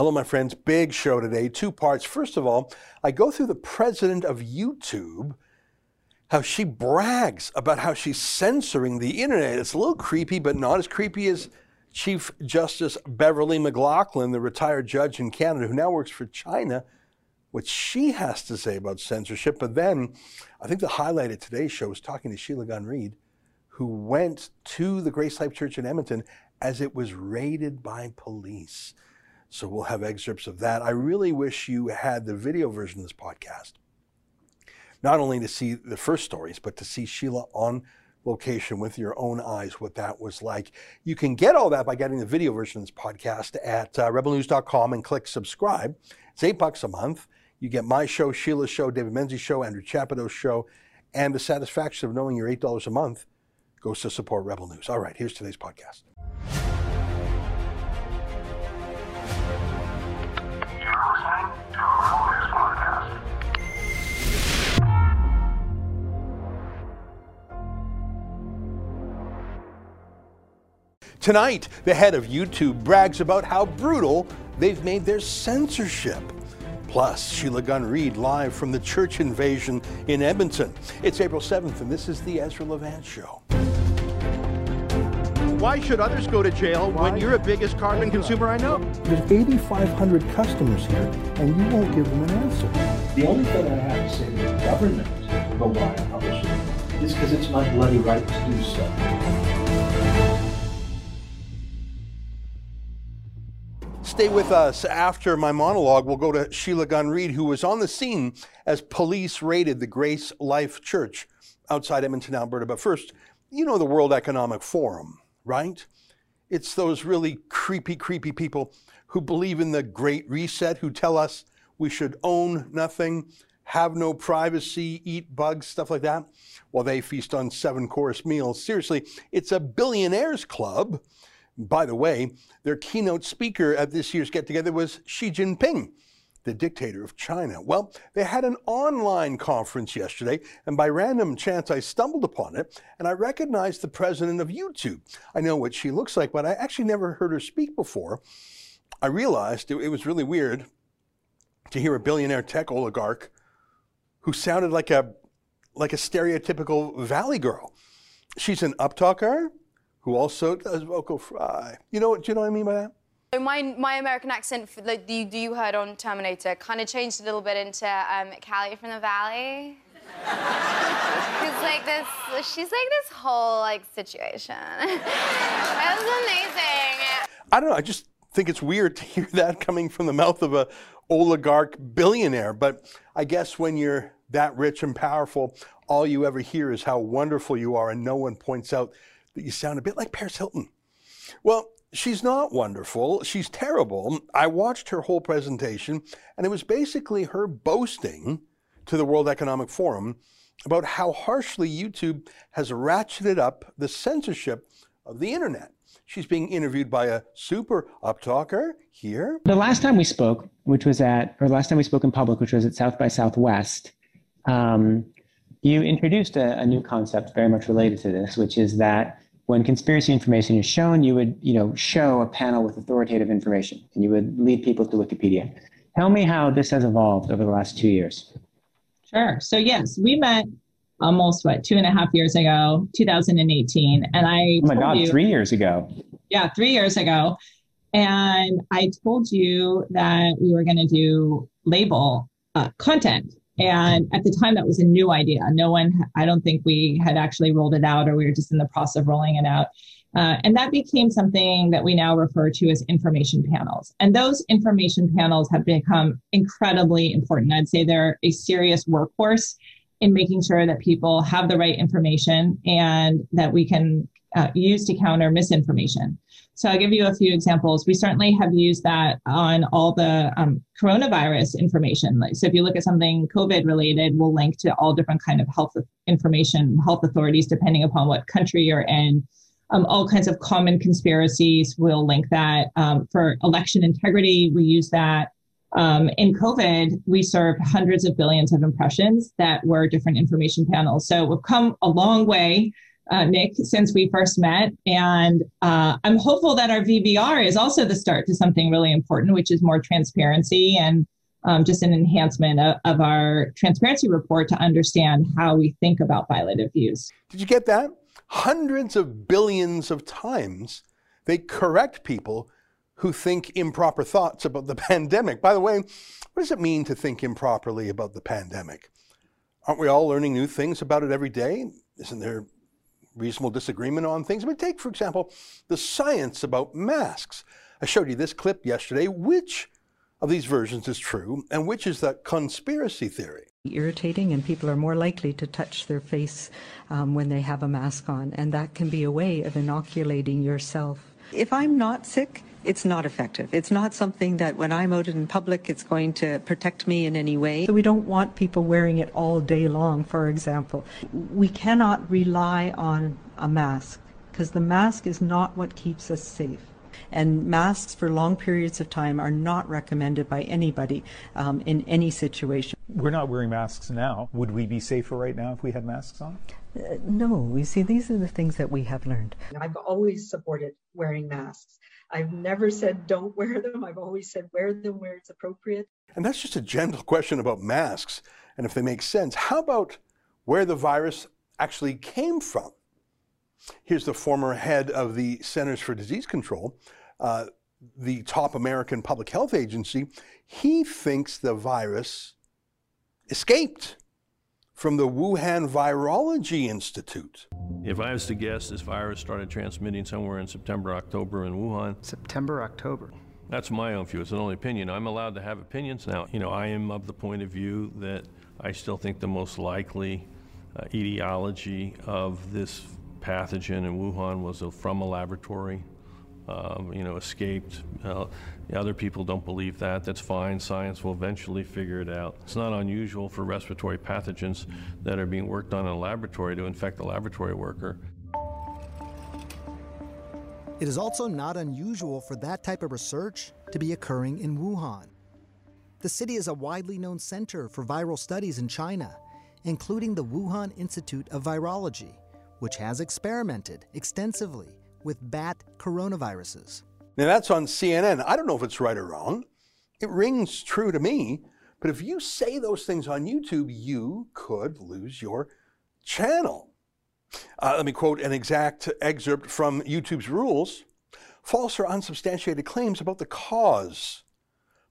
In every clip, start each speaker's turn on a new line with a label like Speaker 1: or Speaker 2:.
Speaker 1: Hello, my friends. Big show today, two parts. First of all, I go through the president of YouTube, how she brags about how she's censoring the internet. It's a little creepy, but not as creepy as Chief Justice Beverley McLachlin, the retired judge in Canada who now works for China, what she has to say about censorship. But then I think the highlight of today's show was talking to Sheila Gunn Reid, who went to the Grace Life Church in Edmonton as it was raided by police. So we'll have excerpts of that. I really wish you had the video version of this podcast, not only to see the first stories, but to see Sheila on location with your own eyes what that was like. You can get all that by getting the video version of this podcast at uh, rebelnews.com and click subscribe. It's eight bucks a month. You get my show, Sheila's show, David Menzies show, Andrew Chapados' show, and the satisfaction of knowing your $8 a month goes to support Rebel News. All right, here's today's podcast. Tonight, the head of YouTube brags about how brutal they've made their censorship. Plus, Sheila Gunn Reid live from the church invasion in Edmonton. It's April 7th, and this is the Ezra Levant Show.
Speaker 2: Why should others go to jail Why? when you're the biggest carbon consumer I know?
Speaker 3: There's 8,500 customers here, and you won't give them an answer.
Speaker 4: The only thing I have to say to the government about why I publish it is because it's my bloody right to do so.
Speaker 1: Stay with us. After my monologue, we'll go to Sheila Gunn Reid, who was on the scene as police raided the Grace Life Church outside Edmonton, Alberta. But first, you know the World Economic Forum, right? It's those really creepy, creepy people who believe in the Great Reset, who tell us we should own nothing, have no privacy, eat bugs, stuff like that, while they feast on seven course meals. Seriously, it's a billionaires club by the way, their keynote speaker at this year's get together was Xi Jinping, the dictator of China. Well, they had an online conference yesterday, and by random chance, I stumbled upon it and I recognized the president of YouTube. I know what she looks like, but I actually never heard her speak before. I realized it, was really weird to hear a billionaire tech oligarch who sounded like a like a stereotypical valley girl. She's an uptalker, who also does vocal fry. You know what? Do you know what I mean by that?
Speaker 5: So my my American accent that you, you heard on Terminator kind of changed a little bit into um, Callie from the Valley. Cause like this, she's like this whole like situation. that was amazing.
Speaker 1: I don't know. I just think it's weird to hear that coming from the mouth of a oligarch billionaire. But I guess when you're that rich and powerful, all you ever hear is how wonderful you are, and no one points out that you sound a bit like Paris Hilton. Well, she's not wonderful. She's terrible. I watched her whole presentation, and it was basically her boasting to the World Economic Forum about how harshly YouTube has ratcheted up the censorship of the internet. She's being interviewed by a super uptalker here.
Speaker 6: The last time we spoke, which was at, or last time we spoke in public, which was at South by Southwest, um, you introduced a, a new concept very much related to this, which is that when conspiracy information is shown, you would, you know, show a panel with authoritative information, and you would lead people to Wikipedia. Tell me how this has evolved over the last two years.
Speaker 7: Sure. So yes, we met almost what two and a half years ago, 2018, and I.
Speaker 6: Oh my God! You, three years ago.
Speaker 7: Yeah, three years ago, and I told you that we were going to do label uh, content and at the time, that was a new idea. No one, I don't think we had actually rolled it out or we were just in the process of rolling it out. Uh, and that became something that we now refer to as information panels. And those information panels have become incredibly important. I'd say they're a serious workhorse in making sure that people have the right information and that we can uh, use to counter misinformation. So I'll give you a few examples. We certainly have used that on all the um, coronavirus information. So if you look at something COVID related, we'll link to all different kind of health information, health authorities, depending upon what country you're in. Um, all kinds of common conspiracies, we'll link that. Um, for election integrity, we use that. Um, in COVID, we served hundreds of billions of impressions that were different information panels. So we've come a long way uh, Nick, since we first met. And uh, I'm hopeful that our VVR is also the start to something really important, which is more transparency and um, just an enhancement of, of our transparency report to understand how we think about violative views.
Speaker 1: Did you get that? Hundreds of billions of times they correct people who think improper thoughts about the pandemic. By the way, what does it mean to think improperly about the pandemic? Aren't we all learning new things about it every day? Isn't there reasonable disagreement on things? I mean, take, for example, the science about masks. I showed you this clip yesterday. Which of these versions is true and which is the conspiracy theory?
Speaker 8: Irritating, and people are more likely to touch their face um, when they have a mask on, and that can be a way of inoculating yourself. If I'm not sick, it's not effective. It's not something that when I'm out in public, it's going to protect me in any way. So we don't want people wearing it all day long, for example. We cannot rely on a mask because the mask is not what keeps us safe. And masks for long periods of time are not recommended by anybody um, in any situation.
Speaker 9: We're not wearing masks now. Would we be safer right now if we had masks on?
Speaker 8: Uh, no, you see, these are the things that we have learned.
Speaker 10: I've always supported wearing masks. I've never said don't wear them. I've always said wear them where it's appropriate.
Speaker 1: And that's just a gentle question about masks and if they make sense. How about where the virus actually came from? Here's the former head of the Centers for Disease Control, uh, the top American public health agency. He thinks the virus escaped from the Wuhan Virology Institute.
Speaker 11: If I was to guess, this virus started transmitting somewhere in September, October in Wuhan.
Speaker 12: September, October.
Speaker 11: That's my own view. It's an only opinion. I'm allowed to have opinions now. You know, I am of the point of view that I still think the most likely uh, etiology of this pathogen in Wuhan was from a laboratory um, you know, escaped. Uh, other people don't believe that. That's fine. Science will eventually figure it out. It's not unusual for respiratory pathogens that are being worked on in a laboratory to infect a laboratory worker.
Speaker 13: It is also not unusual for that type of research to be occurring in Wuhan. The city is a widely known center for viral studies in China, including the Wuhan Institute of Virology, which has experimented extensively with bat coronaviruses.
Speaker 1: Now, that's on CNN. I don't know if it's right or wrong. It rings true to me. But if you say those things on YouTube, you could lose your channel. Uh, let me quote an exact excerpt from YouTube's rules false or unsubstantiated claims about the cause,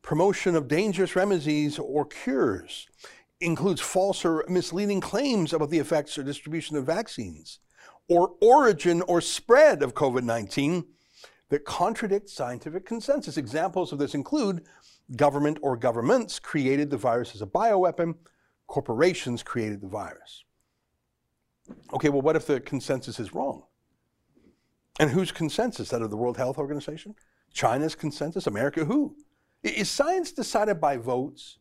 Speaker 1: promotion of dangerous remedies or cures, includes false or misleading claims about the effects or distribution of vaccines, or origin or spread of COVID 19 that contradict scientific consensus. Examples of this include government or governments created the virus as a bioweapon, corporations created the virus. Okay, well, what if the consensus is wrong? And whose consensus? That of the World Health Organization? China's consensus? America? Who? Is science decided by votes?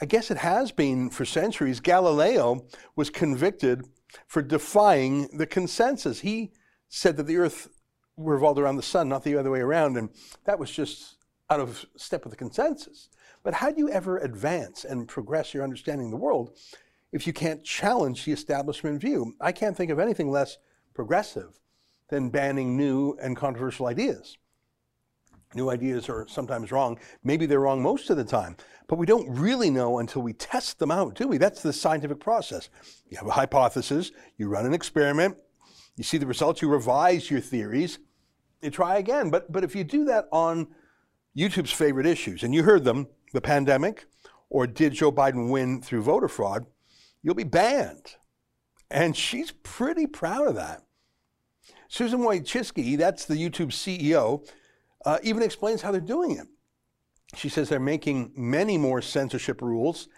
Speaker 1: I guess it has been for centuries. Galileo was convicted for defying the consensus. He said that the earth revolved around the sun, not the other way around, and that was just out of step with the consensus. But how do you ever advance and progress your understanding of the world if you can't challenge the establishment view? I can't think of anything less progressive than banning new and controversial ideas. New ideas are sometimes wrong. Maybe they're wrong most of the time, but we don't really know until we test them out, do we? That's the scientific process. You have a hypothesis, you run an experiment, you see the results, you revise your theories, you try again. But, but if you do that on YouTube's favorite issues, and you heard them, the pandemic, or did Joe Biden win through voter fraud, you'll be banned. And she's pretty proud of that. Susan Wojcicki, that's the YouTube CEO, uh, even explains how they're doing it. She says they're making many more censorship rules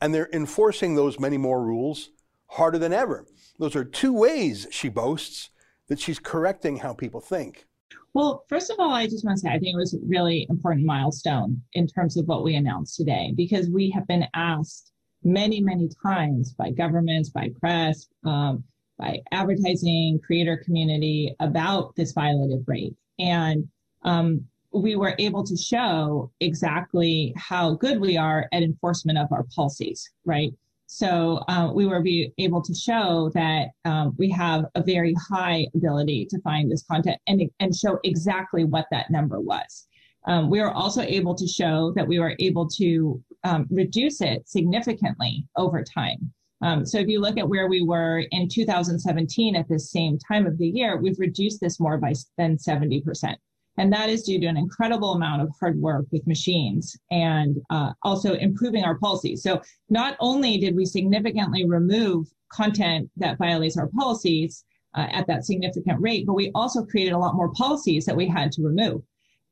Speaker 1: and they're enforcing those many more rules harder than ever. Those are two ways, she boasts, that she's correcting how people think.
Speaker 7: Well, first of all, I just want to say I think it was a really important milestone in terms of what we announced today because we have been asked many, many times by governments, by press, um, by advertising, creator community about this violative rate. And um, we were able to show exactly how good we are at enforcement of our policies, right? So uh, we were able to show that um, we have a very high ability to find this content and, and show exactly what that number was. Um, we were also able to show that we were able to um, reduce it significantly over time. Um, so if you look at where we were in 2017 at this same time of the year, we've reduced this more by than 70%. And that is due to an incredible amount of hard work with machines and uh, also improving our policies. So not only did we significantly remove content that violates our policies uh, at that significant rate, but we also created a lot more policies that we had to remove.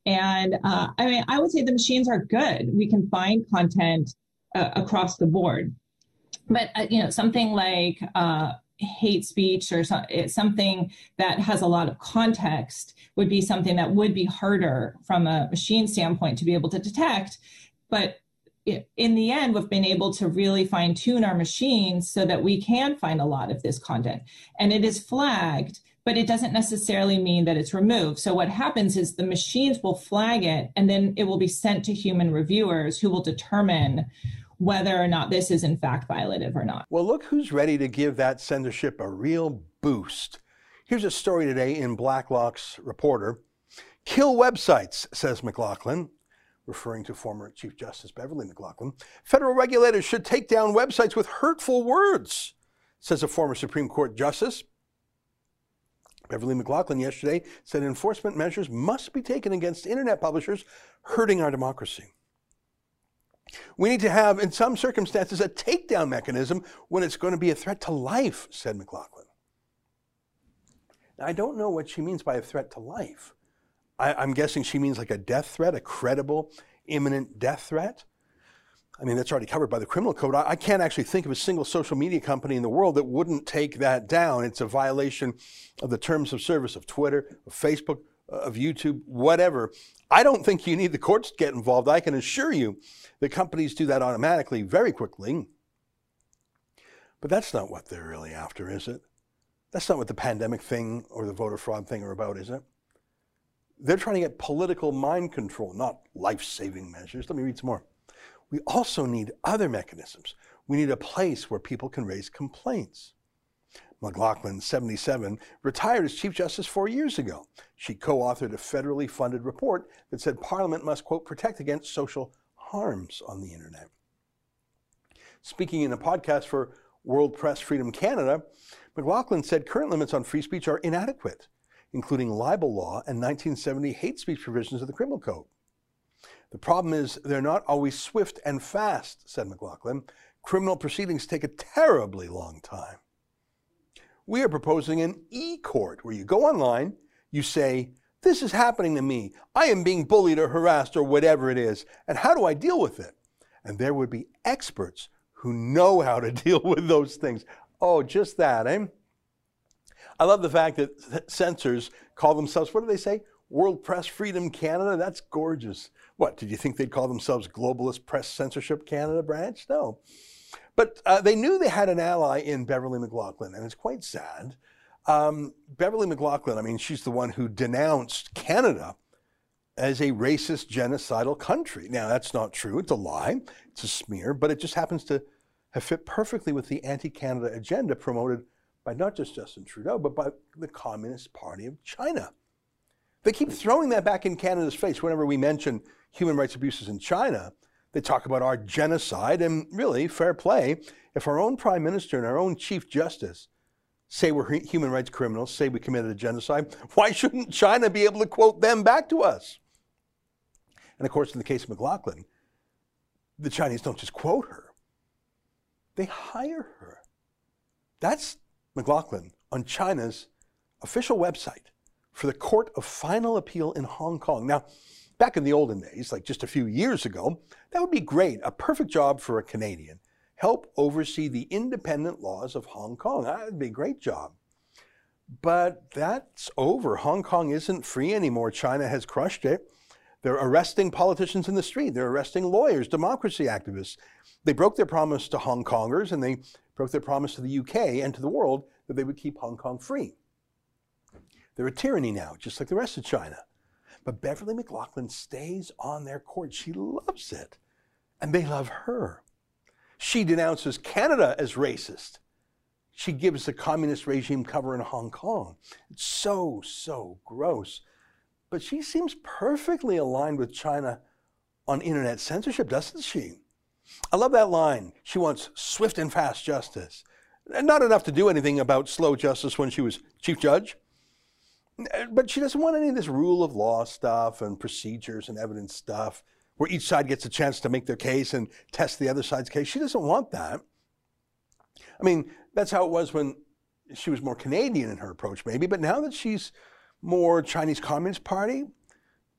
Speaker 7: And uh, I mean, I would say the machines are good. We can find content uh, across the board. But, uh, you know, something like uh, hate speech or so, something that has a lot of context would be something that would be harder from a machine standpoint to be able to detect. But in the end, we've been able to really fine tune our machines so that we can find a lot of this content. And it is flagged, but it doesn't necessarily mean that it's removed. So what happens is the machines will flag it and then it will be sent to human reviewers who will determine whether or not this is in fact violative or not.
Speaker 1: Well, look who's ready to give that censorship a real boost. Here's a story today in Blacklock's Reporter. Kill websites, says McLachlin, referring to former Chief Justice Beverley McLachlin. Federal regulators should take down websites with hurtful words, says a former Supreme Court justice. Beverley McLachlin yesterday said enforcement measures must be taken against internet publishers hurting our democracy. We need to have, in some circumstances, a takedown mechanism when it's going to be a threat to life, said McLachlin. Now, I don't know what she means by a threat to life. I, am guessing she means like a death threat, a credible, imminent death threat. I mean, that's already covered by the criminal code. I, I can't actually think of a single social media company in the world that wouldn't take that down. It's a violation of the terms of service of Twitter, of Facebook, of YouTube, whatever. I don't think you need the courts to get involved. I can assure you that companies do that automatically very quickly. But that's not what they're really after, is it? That's not what the pandemic thing or the voter fraud thing are about, is it? They're trying to get political mind control, not life saving measures. Let me read some more. We also need other mechanisms. We need a place where people can raise complaints. McLachlin, 77, retired as Chief Justice four years ago. She co authored a federally funded report that said Parliament must, quote, protect against social harms on the internet. Speaking in a podcast for World Press Freedom Canada, McLachlin said current limits on free speech are inadequate, including libel law and 1970 hate speech provisions of the Criminal Code. The problem is they're not always swift and fast, said McLachlin. Criminal proceedings take a terribly long time. We are proposing an e court where you go online, you say, This is happening to me. I am being bullied or harassed or whatever it is. And how do I deal with it? And there would be experts who know how to deal with those things. Oh, just that, eh? I love the fact that censors call themselves, what do they say? World Press Freedom Canada? That's gorgeous. What, did you think they'd call themselves Globalist Press Censorship Canada branch? No. But uh, they knew they had an ally in Beverley McLachlin, and it's quite sad. Um, Beverley McLachlin, I mean, she's the one who denounced Canada as a racist, genocidal country. Now, that's not true. It's a lie. It's a smear, but it just happens to have fit perfectly with the anti Canada agenda promoted by not just Justin Trudeau, but by the Communist Party of China. They keep throwing that back in Canada's face whenever we mention human rights abuses in China. They talk about our genocide, and really, fair play. If our own prime minister and our own chief justice say we're human rights criminals, say we committed a genocide, why shouldn't China be able to quote them back to us? And of course, in the case of McLachlin, the Chinese don't just quote her, they hire her. That's McLachlin on China's official website for the Court of Final Appeal in Hong Kong. Now, Back in the olden days, like just a few years ago, that would be great. A perfect job for a Canadian. Help oversee the independent laws of Hong Kong. That would be a great job. But that's over. Hong Kong isn't free anymore. China has crushed it. They're arresting politicians in the street. They're arresting lawyers, democracy activists. They broke their promise to Hong Kongers and they broke their promise to the UK and to the world that they would keep Hong Kong free. They're a tyranny now, just like the rest of China. But Beverley McLachlin stays on their court. She loves it. And they love her. She denounces Canada as racist. She gives the communist regime cover in Hong Kong. It's so, so gross. But she seems perfectly aligned with China on internet censorship, doesn't she? I love that line. She wants swift and fast justice. Not enough to do anything about slow justice when she was chief judge. But she doesn't want any of this rule of law stuff and procedures and evidence stuff where each side gets a chance to make their case and test the other side's case. She doesn't want that. I mean, that's how it was when she was more Canadian in her approach, maybe. But now that she's more Chinese Communist Party,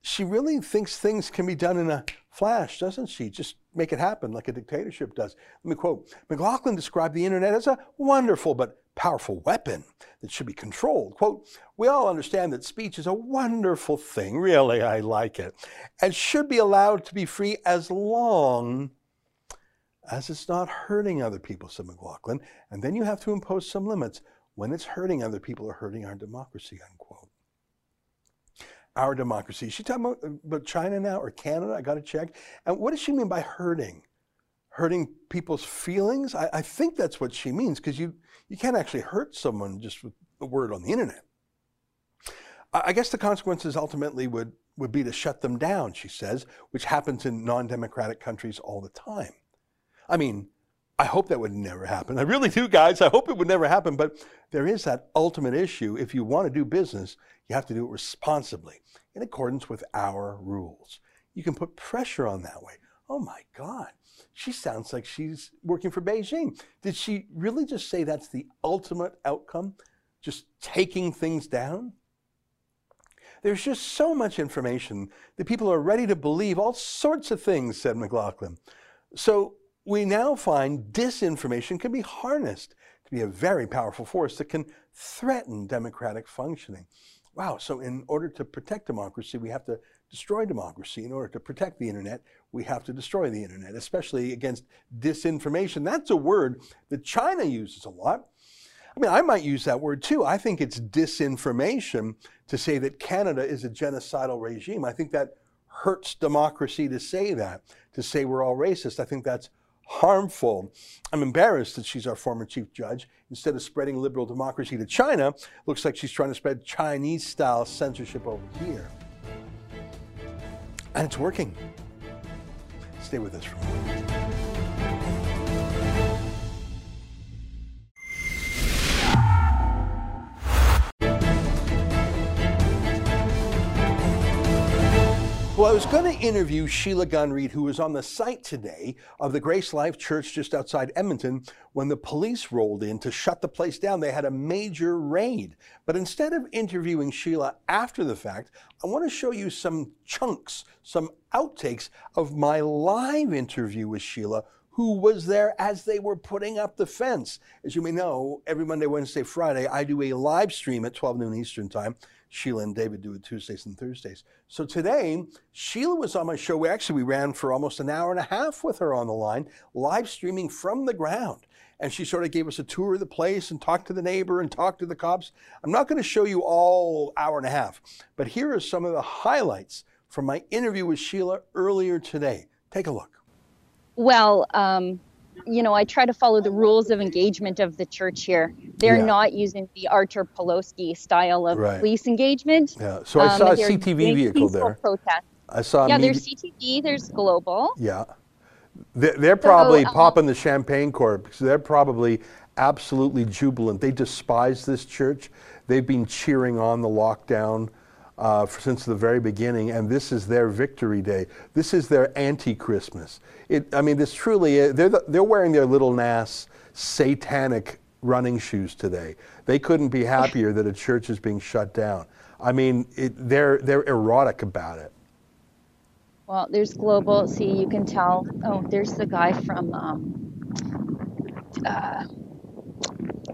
Speaker 1: she really thinks things can be done in a flash, doesn't she? Just make it happen like a dictatorship does. Let me quote McLachlin described the internet as a wonderful but powerful weapon that should be controlled. Quote, we all understand that speech is a wonderful thing, really, I like it, and should be allowed to be free as long as it's not hurting other people, said McLachlin. And then you have to impose some limits when it's hurting other people or hurting our democracy, unquote our democracy. Is she talking about, uh, about China now or Canada? I got to check. And what does she mean by hurting? Hurting people's feelings? I, I think that's what she means because you, you can't actually hurt someone just with a word on the internet. I, I guess the consequences ultimately would, would be to shut them down, she says, which happens in non democratic countries all the time. I mean, I hope that would never happen. I really do, guys. I hope it would never happen. But there is that ultimate issue. If you want to do business, you have to do it responsibly in accordance with our rules. You can put pressure on that way. Oh my God, she sounds like she's working for Beijing. Did she really just say that's the ultimate outcome? Just taking things down? There's just so much information that people are ready to believe all sorts of things, said McLachlin. So we now find disinformation can be harnessed to be a very powerful force that can threaten democratic functioning. Wow, so in order to protect democracy, we have to destroy democracy. In order to protect the internet, we have to destroy the internet, especially against disinformation. That's a word that China uses a lot. I mean, I might use that word too. I think it's disinformation to say that Canada is a genocidal regime. I think that hurts democracy to say that, to say we're all racist. I think that's harmful. I'm embarrassed that she's our former chief judge. Instead of spreading liberal democracy to China, looks like she's trying to spread Chinese style censorship over here. And it's working. Stay with us for a moment. Well, I was going to interview Sheila Gunn Reid, who was on the site today of the Grace Life Church just outside Edmonton when the police rolled in to shut the place down. They had a major raid. But instead of interviewing Sheila after the fact, I want to show you some chunks, some outtakes of my live interview with Sheila, who was there as they were putting up the fence. As you may know, every Monday, Wednesday, Friday, I do a live stream at 12 noon Eastern Time Sheila and David do it Tuesdays and Thursdays. So today, Sheila was on my show. We actually we ran for almost an hour and a half with her on the line, live streaming from the ground. And she sort of gave us a tour of the place and talked to the neighbor and talked to the cops. I'm not going to show you all hour and a half, but here are some of the highlights from my interview with Sheila earlier today. Take a look.
Speaker 12: Well, um, you know, I try to follow the rules of engagement of the church here. They're yeah. not using the Artur Pawlowski style of right. police engagement.
Speaker 1: Yeah. So I saw um, a CTV vehicle there. I saw.
Speaker 12: Yeah, there's CTV. There's Global.
Speaker 1: Yeah. They're, they're probably so, um, popping the champagne cork because they're probably absolutely jubilant. They despise this church. They've been cheering on the lockdown uh, since the very beginning, and this is their victory day. This is their anti-Christmas. It, I mean, this truly, uh, they're, the, they're wearing their little Nas satanic running shoes today. They couldn't be happier that a church is being shut down. I mean, they're, they're erotic about it.
Speaker 12: Well, there's global. See, you can tell. Oh, there's the guy from um, uh,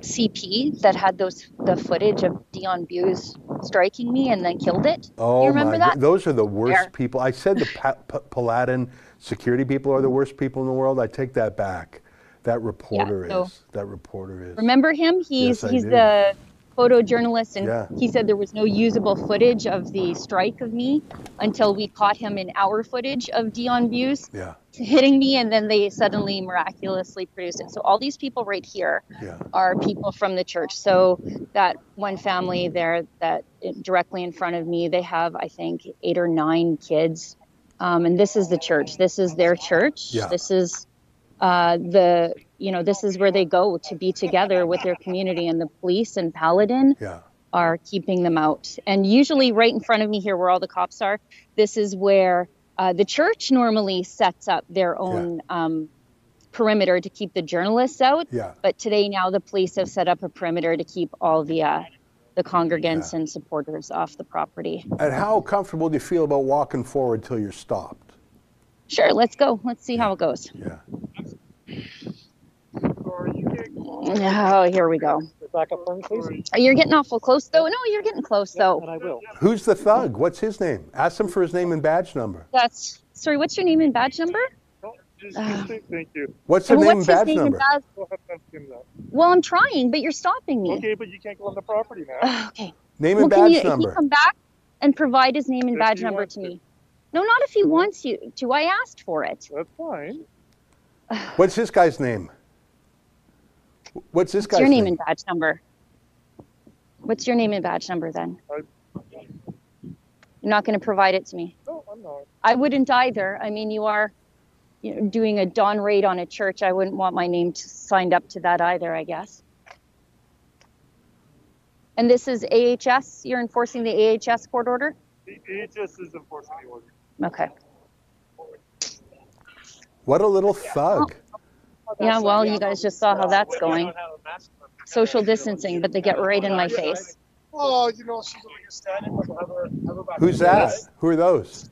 Speaker 12: CP that had those the footage of Dion Buse striking me and then killed it.
Speaker 1: Oh
Speaker 12: you remember
Speaker 1: my!
Speaker 12: That?
Speaker 1: Those are the worst people. I said the pa- P- Paladin security people are the worst people in the world. I take that back. That reporter yeah, so is. That reporter is.
Speaker 12: Remember him? He's yes, he's the photojournalist, and
Speaker 1: Yeah.
Speaker 12: he said there was no usable footage of the strike of me until we caught him in our footage of Dion Buse
Speaker 1: Yeah.
Speaker 12: Hitting me, and then they suddenly miraculously produced it. So all these people right here
Speaker 1: Yeah.
Speaker 12: are people from the church. So that one family there, that directly in front of me, they have I think eight or nine kids, um, and this is the church. This is their church.
Speaker 14: Yeah.
Speaker 12: This is uh, the you know this is where they go to be together with their community, and the police and Paladin
Speaker 1: Yeah.
Speaker 12: are keeping them out. And usually, right in front of me here, where all the cops are, this is where uh, the church normally sets up their own um, perimeter to keep the journalists out.
Speaker 1: Yeah.
Speaker 12: But today, now the police have set up a perimeter to keep all the uh, the congregants and supporters off the property.
Speaker 1: And how comfortable do you feel about walking forward till you're stopped?
Speaker 12: Sure, let's go. Let's see how it goes.
Speaker 1: Yeah.
Speaker 12: Oh, here we go.
Speaker 14: Back up front, please.
Speaker 12: You're getting awful close, though. No, you're getting close, though.
Speaker 14: I will.
Speaker 1: Who's the thug? What's his name? Ask him for his name and badge number.
Speaker 12: That's sorry. What's your name and badge number? Uh,
Speaker 14: Thank you.
Speaker 1: What's the
Speaker 12: and
Speaker 1: name
Speaker 12: what's
Speaker 1: and badge
Speaker 12: name
Speaker 1: number?
Speaker 12: badge-
Speaker 14: Go ahead and ask.
Speaker 12: Well, I'm trying, but you're stopping me.
Speaker 14: Okay, but you can't go on the property now.
Speaker 12: okay.
Speaker 1: Name and
Speaker 12: well,
Speaker 1: and
Speaker 12: can you, if
Speaker 1: number.
Speaker 12: you come back and provide his name and
Speaker 14: If
Speaker 12: badge number
Speaker 14: wants
Speaker 12: to me? No, not if he wants you to. I asked for it.
Speaker 14: That's fine.
Speaker 1: What's this guy's name? What's this
Speaker 12: What's
Speaker 1: guy's
Speaker 12: your name
Speaker 1: name?
Speaker 12: and badge number? What's your name and badge number then? You're not going to provide it to me.
Speaker 14: No, I'm not.
Speaker 12: I wouldn't either. I mean, you are you know, doing a dawn raid on a church. I wouldn't want my name to, signed up to that either, I guess. And this is AHS? You're enforcing the AHS court order?
Speaker 14: The AHS is enforcing the order.
Speaker 12: Okay.
Speaker 1: What a little thug.
Speaker 12: Yeah, well, you guys just saw how that's going. Social distancing, but they get right in my face.
Speaker 14: Oh, you know, she's over here standing. Have her, her.
Speaker 1: Who's that? Who are those?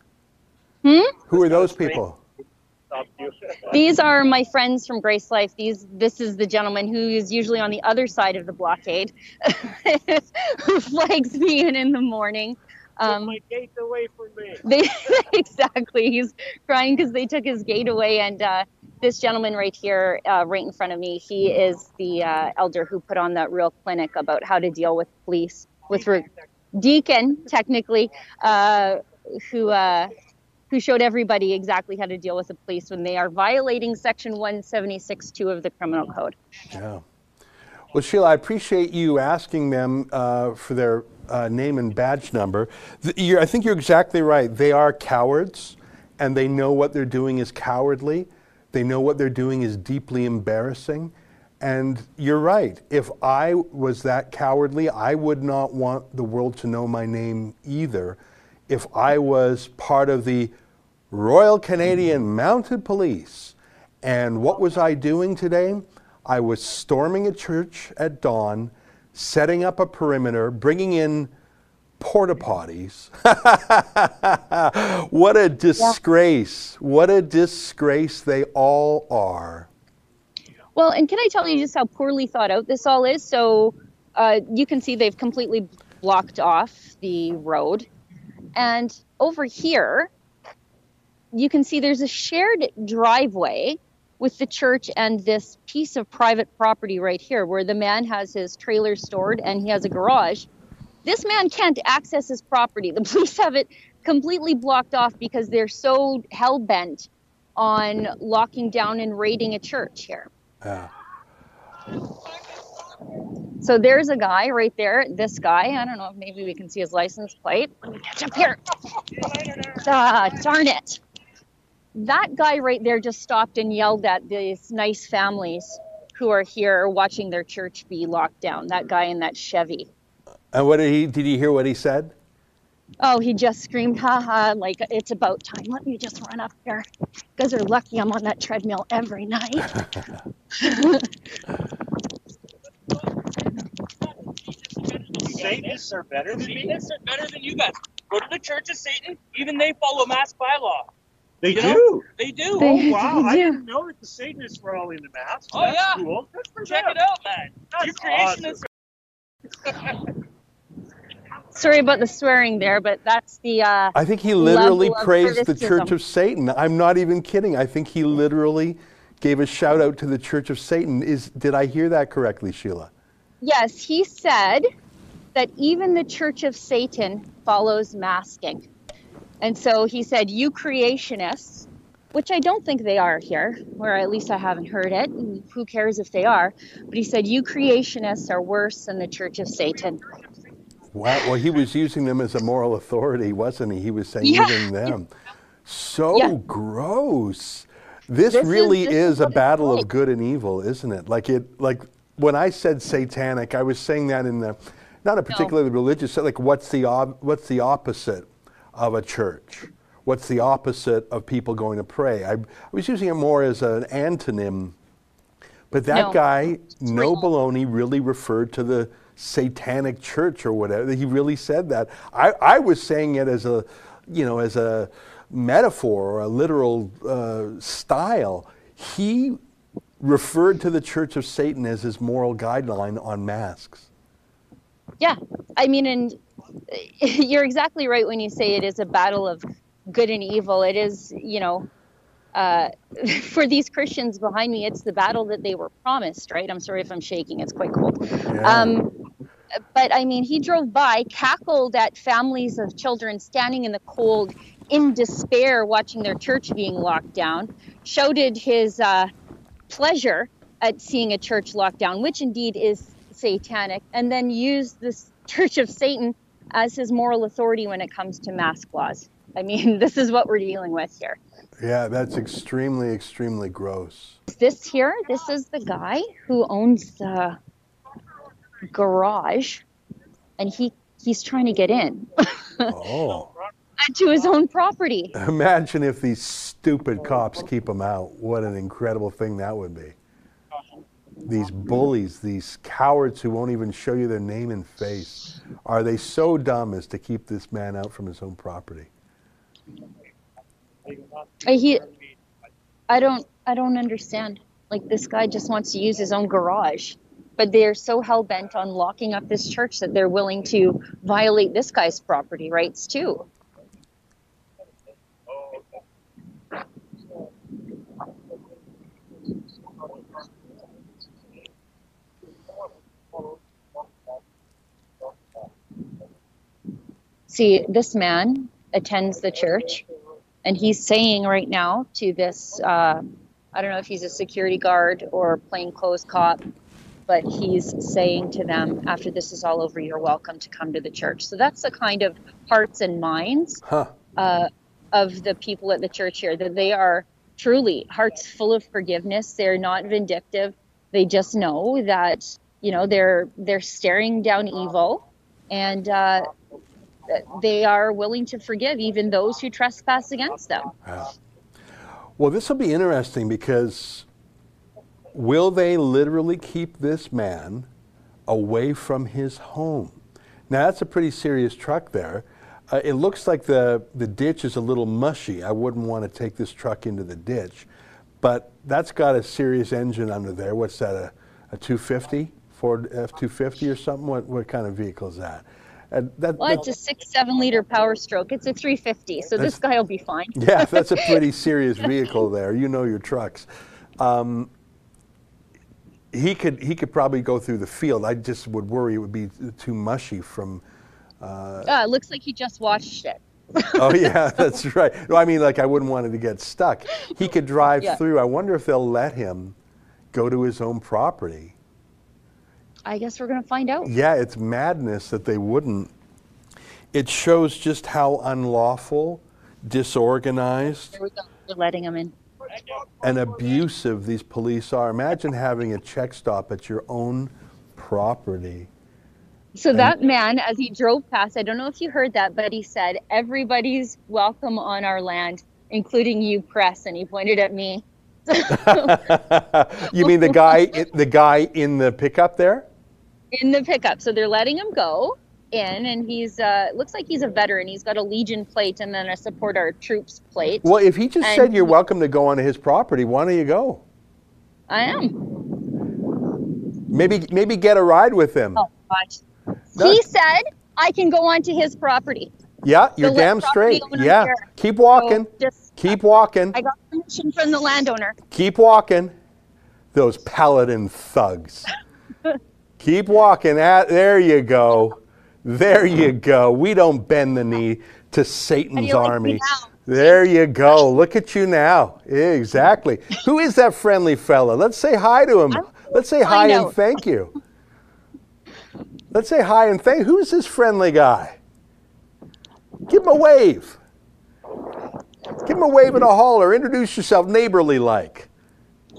Speaker 12: Hmm?
Speaker 1: Who are those people?
Speaker 12: These are my friends from Grace Life. These, this is the gentleman who is usually on the other side of the blockade, who flags me in in the morning. Um,
Speaker 14: my gate away from me.
Speaker 12: they exactly. He's crying because they took his gate away, and uh, this gentleman right here, uh, right in front of me, he is the uh, elder who put on that real clinic about how to deal with police, with re- deacon technically, uh, who. Uh, who showed everybody exactly how to deal with the police when they are violating section 176.2 of the criminal code.
Speaker 1: Yeah. Well, Sheila, I appreciate you asking them uh, for their uh, name and badge number. Th- you're, I think you're exactly right. They are cowards, and they know what they're doing is cowardly. They know what they're doing is deeply embarrassing. And you're right. If I was that cowardly, I would not want the world to know my name either. If I was part of the Royal Canadian Mounted Police, and what was I doing today? I was storming a church at dawn, setting up a perimeter, bringing in porta potties. what a disgrace. What a disgrace they all are.
Speaker 12: Well, and can I tell you just how poorly thought out this all is? So uh, you can see they've completely blocked off the road. And over here, you can see there's a shared driveway with the church and this piece of private property right here where the man has his trailer stored and he has a garage. This man can't access his property. The police have it completely blocked off because they're so hell bent on locking down and raiding a church here.
Speaker 1: Yeah.
Speaker 12: So there's a guy right there. This guy, I don't know if maybe we can see his license plate. Let me catch up here. Ah, darn it. That guy right there just stopped and yelled at these nice families who are here watching their church be locked down. That guy in that Chevy.
Speaker 1: And what did he, did you hear what he said?
Speaker 12: Oh, he just screamed, haha, like it's about time. Let me just run up here. You guys are lucky I'm on that treadmill every night.
Speaker 15: Satanists are better than me. Satanists are better than you guys. Go to the Church of Satan. Even they follow mask bylaw.
Speaker 14: They
Speaker 15: You
Speaker 14: do.
Speaker 15: know? They do.
Speaker 14: oh wow! I didn't know that the Satanists were all into masks.
Speaker 15: Oh
Speaker 14: That's
Speaker 15: yeah.
Speaker 14: cool. Good for
Speaker 15: Check
Speaker 14: them.
Speaker 15: it out, man. you
Speaker 14: That's
Speaker 15: creationists.
Speaker 12: Sorry about the swearing there, but that's the. Uh,
Speaker 1: I think he literally praised the. Church of Satan. I'm not even kidding. I think he literally gave a shout out to the Church of Satan. Is did I hear that correctly, Sheila?
Speaker 12: Yes, he said that even the Church of Satan follows masking. And so he said, You creationists, which I don't think they are here, or at least I haven't heard it. and Who cares if they are? But he said, You creationists are worse than the Church of Satan.
Speaker 1: Wow. Well, he was using them as a moral authority, wasn't he? He was saying
Speaker 12: Yeah.
Speaker 1: even them. So
Speaker 12: Yeah.
Speaker 1: gross. This,
Speaker 12: This is-
Speaker 1: really
Speaker 12: this
Speaker 1: is,
Speaker 12: is
Speaker 1: a battle of good and evil, isn't it? Like it like when I said satanic, I was saying that in the not a particularly religious like what's the what's the opposite of a church? What's the opposite of people going to pray? I, I was using it more as an antonym but that
Speaker 12: No.
Speaker 1: guy, no baloney, really referred to the satanic church or whatever. He really said that. I, I was saying it as a, you know, as a metaphor or a literal uh, style. He referred to the Church of Satan as his moral guideline on masks.
Speaker 12: Yeah, I mean, and you're exactly right when you say it is a battle of good and evil. It is, you know, uh, for these Christians behind me, it's the battle that they were promised, right? I'm sorry if I'm shaking; it's quite cold. Um, but I mean, he drove by, cackled at families of children standing in the cold, in despair, watching their church being locked down. Shouted his uh, pleasure at seeing a church locked down, which indeed is satanic, and then used this Church of Satan as his moral authority when it comes to mask laws. I mean, this is what we're dealing with here.
Speaker 1: Yeah, that's extremely, extremely gross.
Speaker 12: This here, this is the guy who owns the garage, and he he's trying to get in
Speaker 1: Oh.
Speaker 12: to his own property.
Speaker 1: Imagine if these stupid cops keep him out. What an incredible thing that would be. These bullies, these cowards who won't even show you their name and face. Are they so dumb as to keep this man out from his own property?
Speaker 12: He, I don't, I don't understand. Like this guy just wants to use his own garage, but they're so hell bent on locking up this church that they're willing to violate this guy's property rights too. See, this man attends the church, and he's saying right now to this uh, I don't know if he's a security guard or plainclothes cop, but he's saying to them, after this is all over, you're welcome to come to the church. So that's the kind of hearts and minds
Speaker 1: Huh.
Speaker 12: uh, of the people at the church here, that they are truly hearts full of forgiveness. They're not vindictive. They just know that, you know, they're they're staring down evil and uh, they are willing to forgive even those who trespass against them.
Speaker 1: Well, this will be interesting because will they literally keep this man away from his home? Now, that's a pretty serious truck there. Uh, it looks like the, the ditch is a little mushy. I wouldn't want to take this truck into the ditch, but that's got a serious engine under there. What's that, a, a 250? Ford F 250 or something? What, what kind of vehicle is that? And that,
Speaker 12: Well, it's a six, seven liter power stroke. It's a 350, so this guy will be fine.
Speaker 1: Yeah, that's a pretty serious vehicle there. You know your trucks. Um, he could he could probably go through the field. I just would worry it would be too mushy from. Uh,
Speaker 12: Uh, it looks like he just watched it.
Speaker 1: oh yeah, that's right. No, I mean like I wouldn't want it to get stuck. He could drive
Speaker 12: Yeah.
Speaker 1: through. I wonder if they'll let him go to his own property.
Speaker 12: I guess we're going to find out.
Speaker 1: Yeah, it's madness that they wouldn't. It shows just how unlawful, disorganized,
Speaker 12: There we go. We're letting him in.
Speaker 1: And abusive these police are. Imagine having a check stop at your own property.
Speaker 12: So that man, as he drove past, I don't know if you heard that, but he said, "Everybody's welcome on our land, including you, press." And he pointed at me.
Speaker 1: you mean the guy, the guy in the pickup there?
Speaker 12: in the pickup. So they're letting him go in, and he's uh, looks like he's a veteran. He's got a Legion plate and then a support our troops plate.
Speaker 1: Well, if he just
Speaker 12: And
Speaker 1: said you're
Speaker 12: he-
Speaker 1: welcome to go onto his property, why don't you go?
Speaker 12: I am.
Speaker 1: Maybe, maybe get a ride with him.
Speaker 12: Oh gosh. He said I can go onto his property.
Speaker 1: Yeah, you're damn straight. Yeah, keep walking.
Speaker 12: So just-
Speaker 1: Keep walking.
Speaker 12: I got permission from the landowner.
Speaker 1: Keep walking. Those paladin thugs. Keep walking. At, there you go. There you go. We don't bend the knee to Satan's
Speaker 12: you like me
Speaker 1: army. There you go. Look at you now. Exactly. Who is that friendly fella? Let's say hi to him. Let's say hi and thank you. Let's say hi and thank. Who's this friendly guy? Give him a wave. Give him a wave and a holler. Introduce yourself neighborly like.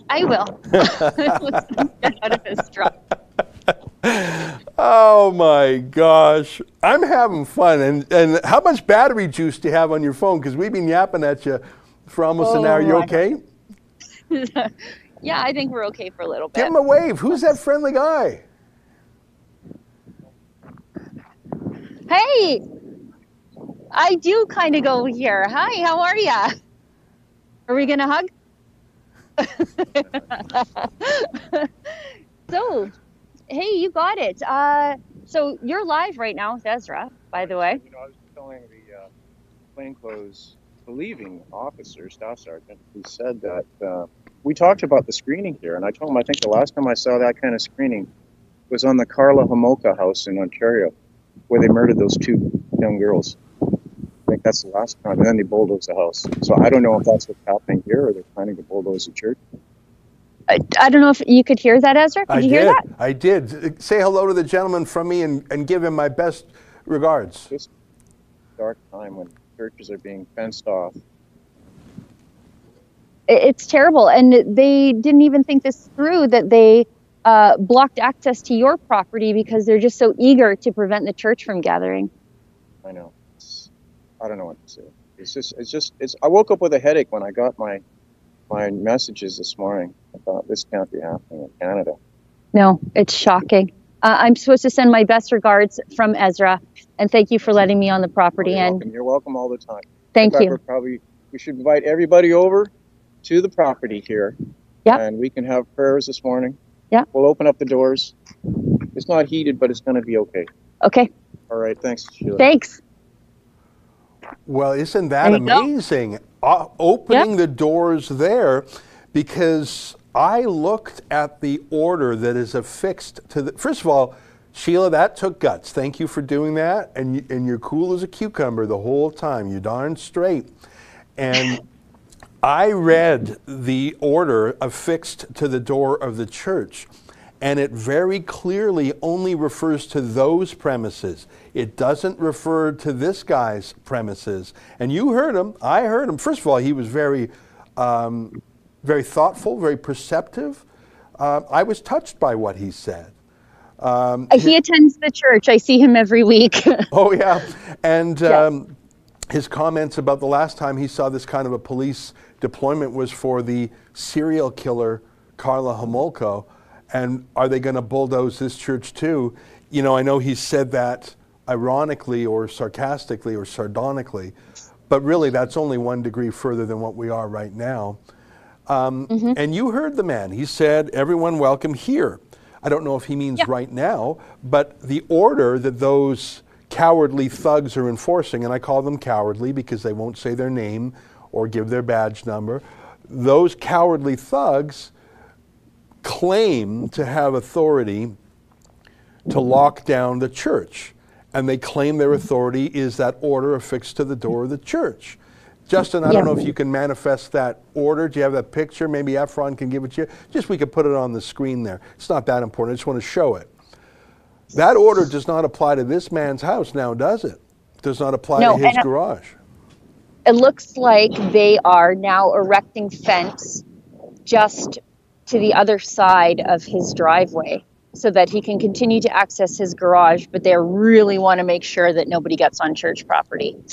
Speaker 12: I will. Get out of his truck.
Speaker 1: Oh my gosh. I'm having fun. And, and how much battery juice do you have on your phone? Because we've been yapping at you for almost an
Speaker 12: Oh,
Speaker 1: hour. You okay?
Speaker 12: yeah, I think we're okay for a little bit.
Speaker 1: Give him a wave. Who's that friendly guy?
Speaker 12: Hey, I do kind of go here. Hi, how are ya? Are we gonna hug? so, hey, you got it. Uh, so you're live right now with Ezra, by the way.
Speaker 16: You know, I was telling the uh, plainclothes believing officer, staff sergeant, who said that uh, we talked about the screening here, and I told him I think the last time I saw that kind of screening was on the Karla Homolka house in Ontario, where they murdered those two young girls. I think that's the last time, and then they bulldozed the house. So I don't know if that's what's happening here, or they're planning to bulldoze the church.
Speaker 12: I, I don't know if you could hear that, Ezra. Could
Speaker 1: I
Speaker 12: you
Speaker 1: did.
Speaker 12: hear that?
Speaker 1: I did. Say hello to the gentleman from me and, and give him my best regards.
Speaker 16: This dark time when churches are being fenced off.
Speaker 12: It's terrible, and they didn't even think this through. That they uh, blocked access to your property because they're just so eager to prevent the church from gathering.
Speaker 16: I know. It's, I don't know what to say. It's just, it's just, it's. I woke up with a headache when I got my, my messages this morning. I thought this can't be happening in Canada.
Speaker 12: No, it's shocking. Uh, I'm supposed to send my best regards from Ezra, and thank you for letting me on the property.
Speaker 16: You're
Speaker 12: and
Speaker 16: welcome. You're welcome all the time.
Speaker 12: Thank you.
Speaker 16: We're probably we should invite everybody over to the property here.
Speaker 12: Yeah.
Speaker 16: And we can have prayers this morning.
Speaker 12: Yeah.
Speaker 16: We'll open up the doors. It's not heated, but it's going to be okay.
Speaker 12: okay,
Speaker 16: All right. Thanks, Sheila.
Speaker 12: thanks.
Speaker 1: Well, isn't that
Speaker 12: amazing? go.
Speaker 1: Uh, opening the doors there because I looked at the order that is affixed to the. First of all, Sheila, that took guts. Thank you for doing that. And, you, and you're cool as a cucumber the whole time. You're darn straight. And I read the order affixed to the door of the church, and it very clearly only refers to those premises. It doesn't refer to this guy's premises. And you heard him. I heard him. First of all, he was very, um, very thoughtful, very perceptive. Uh, I was touched by what he said. Um,
Speaker 12: He attends the church. I see him every week.
Speaker 1: Oh yeah, and um, his comments about the last time he saw this kind of a police deployment was for the serial killer Karla Homolka, and are they going to bulldoze this church too? You know, I know he said that ironically or sarcastically or sardonically, but really that's only one degree further than what we are right now. Um, And you heard the man. He said, "Everyone welcome here." I don't know if he means right now, but the order that those cowardly thugs are enforcing, and I call them cowardly because they won't say their name or give their badge number, those cowardly thugs claim to have authority to lock down the church. And they claim their mm-hmm. authority is that order affixed to the door of the church. Justin, I don't know if you can manifest that order. Do you have that picture? Maybe Efron can give it to you. Just we could put it on the screen there. It's not that important. I just want to show it. That order does not apply to this man's house now, does it? Does not apply
Speaker 12: No,
Speaker 1: to his garage.
Speaker 12: it looks like they are now erecting fence just to the other side of his driveway so that he can continue to access his garage but they really want to make sure that nobody gets on church property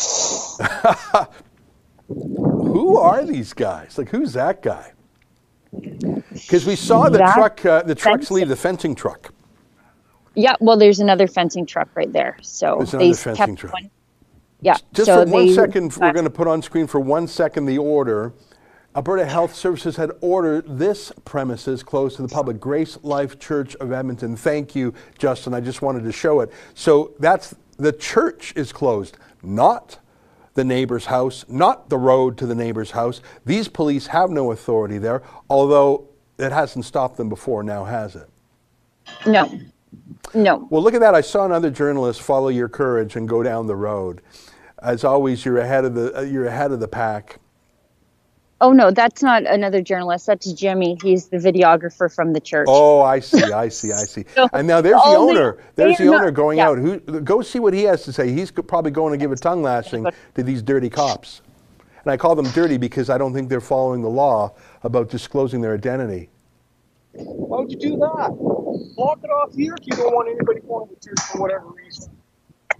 Speaker 1: Who are these guys? Like, who's that guy? Because we saw the
Speaker 12: That
Speaker 1: truck, uh, the trucks
Speaker 12: fencing.
Speaker 1: leave the fencing truck.
Speaker 12: yeah well there's another fencing truck right there so
Speaker 1: There's
Speaker 12: they
Speaker 1: another
Speaker 12: kept
Speaker 1: fencing truck.
Speaker 12: one- yeah
Speaker 1: Just
Speaker 12: so
Speaker 1: for one
Speaker 12: they-
Speaker 1: second, we're going to put on screen for one second the order. Alberta Health Services had ordered this premises closed to the public, Grace Life Church of Edmonton. Thank you, Justin. I just wanted to show it. So that's the church is closed, not the neighbor's house, not the road to the neighbor's house. These police have no authority there, although it hasn't stopped them before, now has it?
Speaker 12: No, No.
Speaker 1: Well, look at that. I saw another journalist follow your courage and go down the road. As always, you're ahead of the uh, you're ahead of the pack.
Speaker 12: Oh no, that's not another journalist. That's Jimmy. He's the videographer from the church.
Speaker 1: Oh, I see, I see, I see.
Speaker 12: So,
Speaker 1: and now there's the owner. There's the owner
Speaker 12: not-
Speaker 1: going
Speaker 12: yeah.
Speaker 1: out. Who go see what he has to say. He's probably going to give a tongue lashing to these dirty cops. And I call them dirty because I don't think they're following the law about disclosing their identity.
Speaker 14: Why'd you do that? Block it off here if you don't want anybody going to church for whatever reason.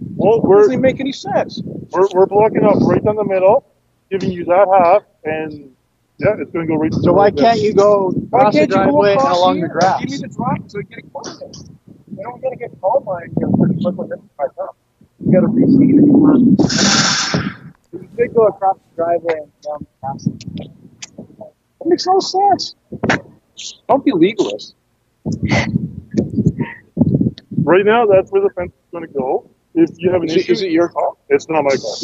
Speaker 17: Well,
Speaker 14: It doesn't make any sense.
Speaker 17: we're, we're blocking off right down the middle, giving you that half, and yeah, it's going to go right.
Speaker 14: So why can't you
Speaker 17: go
Speaker 14: Why can't you go across here and Give me the drop so I get it quiet. You don't gotta get called by it. You gotta reseed it. You could go across the driveway and down the path. That makes no sense. Don't be legalist.
Speaker 17: Right now, that's where the fence is going to go. If you have an
Speaker 14: Is
Speaker 17: issue,
Speaker 14: is it your call?
Speaker 17: It's not my call.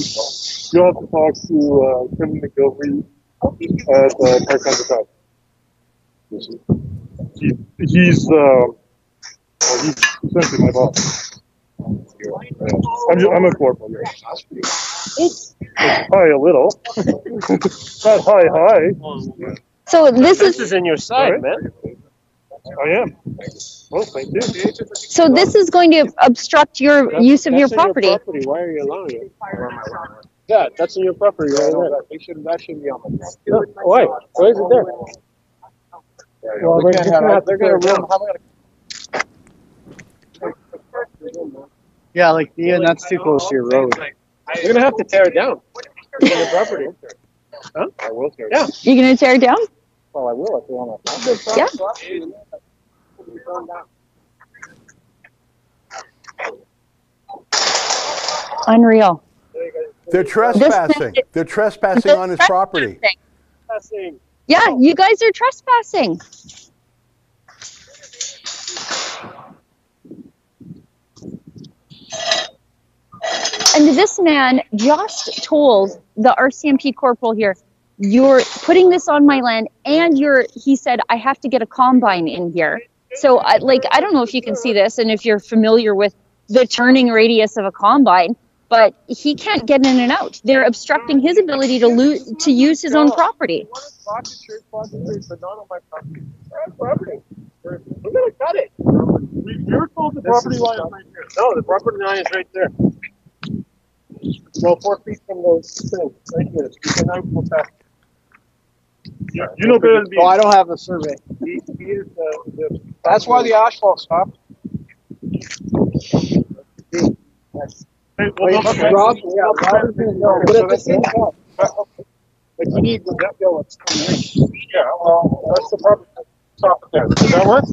Speaker 17: You'll have to talk to uh, Kevin McGilvery at uh, Park Council Path. He, he's uh, well, he's essentially my boss. Yeah. I'm, ju- I'm a corporal here.
Speaker 12: It's
Speaker 17: High a little. not high, high.
Speaker 12: So this
Speaker 17: This
Speaker 12: is
Speaker 17: is in your side, man. I am. Well, thank you.
Speaker 12: so this is going to obstruct your use of your property.
Speaker 14: Why are you allowing it? Yeah, that's in your property right there. They shouldn't, that shouldn't be on the. Why? Why is it there? Well,
Speaker 17: We
Speaker 14: they're
Speaker 17: can't
Speaker 14: just
Speaker 17: have
Speaker 14: gonna,
Speaker 17: it.
Speaker 14: they're gonna ruin, how am Yeah, like, yeah, that's too close to your road. You're gonna have to tear it down. On your property. Huh?
Speaker 17: I will tear it
Speaker 14: Yeah.
Speaker 12: You're going to tear it down?
Speaker 14: Well, I will if you want to.
Speaker 12: Yeah. Unreal.
Speaker 1: They're trespassing. They're trespassing on his property.
Speaker 12: Yeah, you guys are trespassing. And this man just told the RCMP corporal here, you're putting this on my land and you're he said I have to get a combine in here. So I like I don't know if you can see this and if you're familiar with the turning radius of a combine, but he can't get in and out. They're obstructing his ability to lose to use his own property.
Speaker 14: Block the church, block the church, but not on my property. It's my property. We're we're gonna cut it.
Speaker 17: You're told the
Speaker 14: This
Speaker 17: property line is right here.
Speaker 14: No, the property line is right there. Well, four feet from those things, right here. You can now go back.
Speaker 17: You, you know better than me.
Speaker 14: No, oh, I don't have a survey. He- he is the- the- That's why the asphalt stopped.
Speaker 17: Hey, well,
Speaker 14: Wait,
Speaker 17: okay.
Speaker 14: Rob, yeah, Rob is gonna but at the same time, but you need to go and
Speaker 17: Yeah, well, that's the property. Stop it there. Does that work?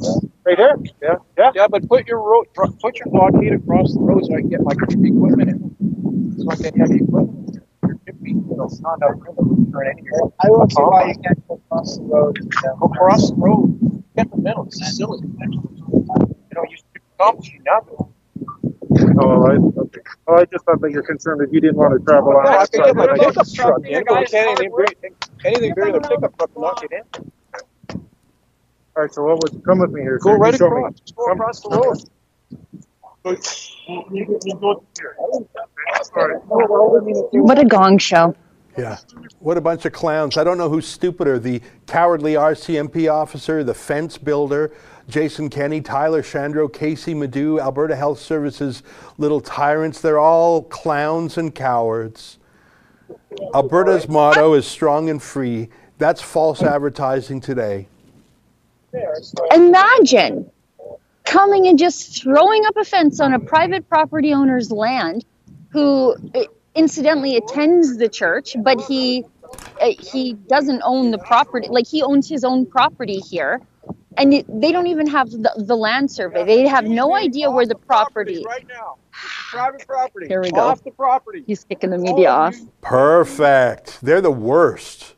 Speaker 14: Right here?
Speaker 17: Yeah. Yeah.
Speaker 14: Yeah, but put your road, dro- put your blockade across the road so I can get my equipment in. So I can have the equipment. You're fifty, it's not out there, turn any here. I don't see why you uh-huh. can't go across the road. Go across the road. Get the middle, this is silly. You know, you accomplish it now.
Speaker 17: Oh, I, okay. oh, I just thought that you're concerned that you didn't want to travel on
Speaker 14: I
Speaker 17: that
Speaker 14: can
Speaker 17: side.
Speaker 14: get my
Speaker 17: but I
Speaker 14: pickup
Speaker 17: guess-
Speaker 14: truck in, but can't anything bigger, anything bigger than a pickup truck, knock it in.
Speaker 17: All right, so what was, come with me here.
Speaker 14: Go
Speaker 17: sir. You
Speaker 14: right
Speaker 17: show me.
Speaker 14: across, just go across the road.
Speaker 17: You, you, you go here. All right.
Speaker 12: What a gong show.
Speaker 1: Yeah. What a bunch of clowns. I don't know who's stupider the cowardly RCMP officer, the fence builder, Jason Kenney, Tyler Shandro, Kaycee Madu, Alberta Health Services little tyrants. They're all clowns and cowards. Alberta's motto is strong and free. That's false advertising today.
Speaker 12: Imagine coming and just throwing up a fence on a private property owner's land who incidentally attends the church, but he uh, he doesn't own the property. Like he owns his own property here. And it, they don't even have the, the land survey. They have no idea where the property.
Speaker 14: Right now, private property.
Speaker 12: Here we go.
Speaker 14: Off the property.
Speaker 12: He's kicking the media off.
Speaker 1: Perfect. They're the worst.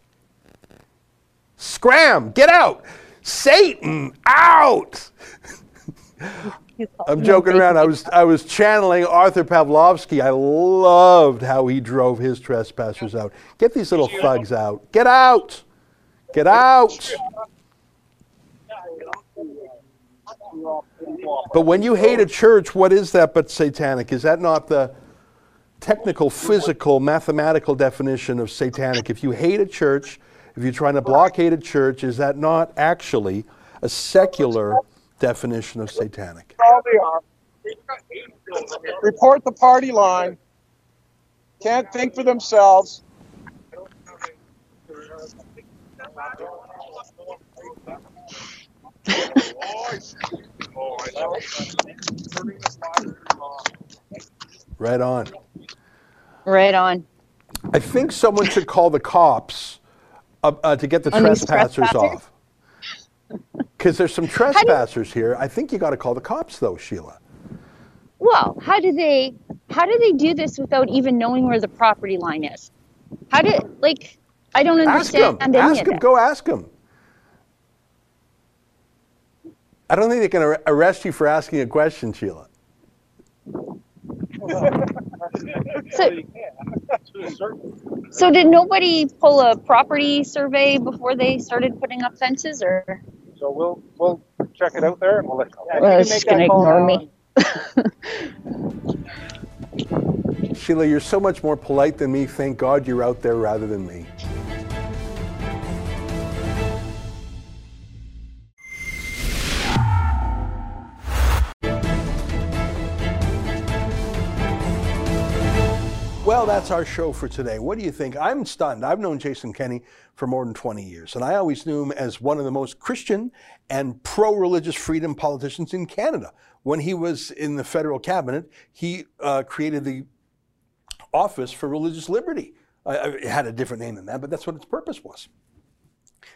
Speaker 1: Scram! Get out! Satan! Out! I'm joking around. I was I was channeling Artur Pawlowski. I loved how he drove his trespassers out. Get these little thugs out. Get out! Get out! But when you hate a church, what is that but satanic? Is that not the technical, physical, mathematical definition of satanic? If you hate a church, if you're trying to blockade a church, is that not actually a secular definition of satanic?
Speaker 14: Are. Report the party line. Can't think for themselves.
Speaker 1: Right on.
Speaker 12: Right on.
Speaker 1: I think someone should call the cops uh, uh, to get the trespassers
Speaker 12: trespassers?
Speaker 1: off. Because there's some trespassers here. I think you got to call the cops, though, Sheila.
Speaker 12: Well, how do they how do they do this without even knowing where the property line is? How do like I don't
Speaker 1: Ask them.
Speaker 12: understand
Speaker 1: Ask them. Go ask them. I don't think they can ar- arrest you for asking a question, Sheila.
Speaker 12: So, so did nobody pull a property survey before they started putting up fences or
Speaker 14: So we'll we'll check it out there and we'll let you know.
Speaker 12: well, it's just gonna ignore me?
Speaker 1: Sheila, you're so much more polite than me. Thank God you're out there rather than me. Well, that's our show for today. What do you think? I'm stunned. I've known Jason Kenney for more than 20 years, and I always knew him as one of the most Christian and pro religious freedom politicians in Canada. When he was in the federal cabinet, he uh, created the Office for Religious Liberty. Uh, it had a different name than that, but that's what its purpose was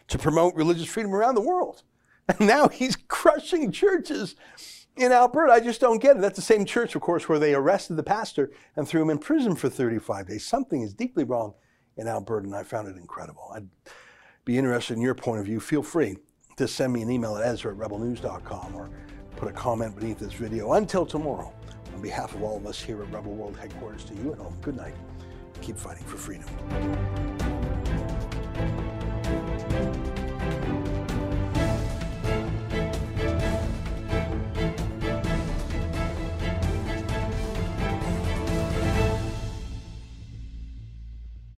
Speaker 1: to promote religious freedom around the world. And now he's crushing churches in Alberta. I just don't get it. That's the same church, of course, where they arrested the pastor and threw him in prison for 35 days. Something is deeply wrong in Alberta, and I found it incredible. I'd be interested in your point of view. Feel free to send me an email at ezra at rebelnews.com or put a comment beneath this video. Until tomorrow, on behalf of all of us here at Rebel World Headquarters, to you at home, good night. Keep fighting for freedom.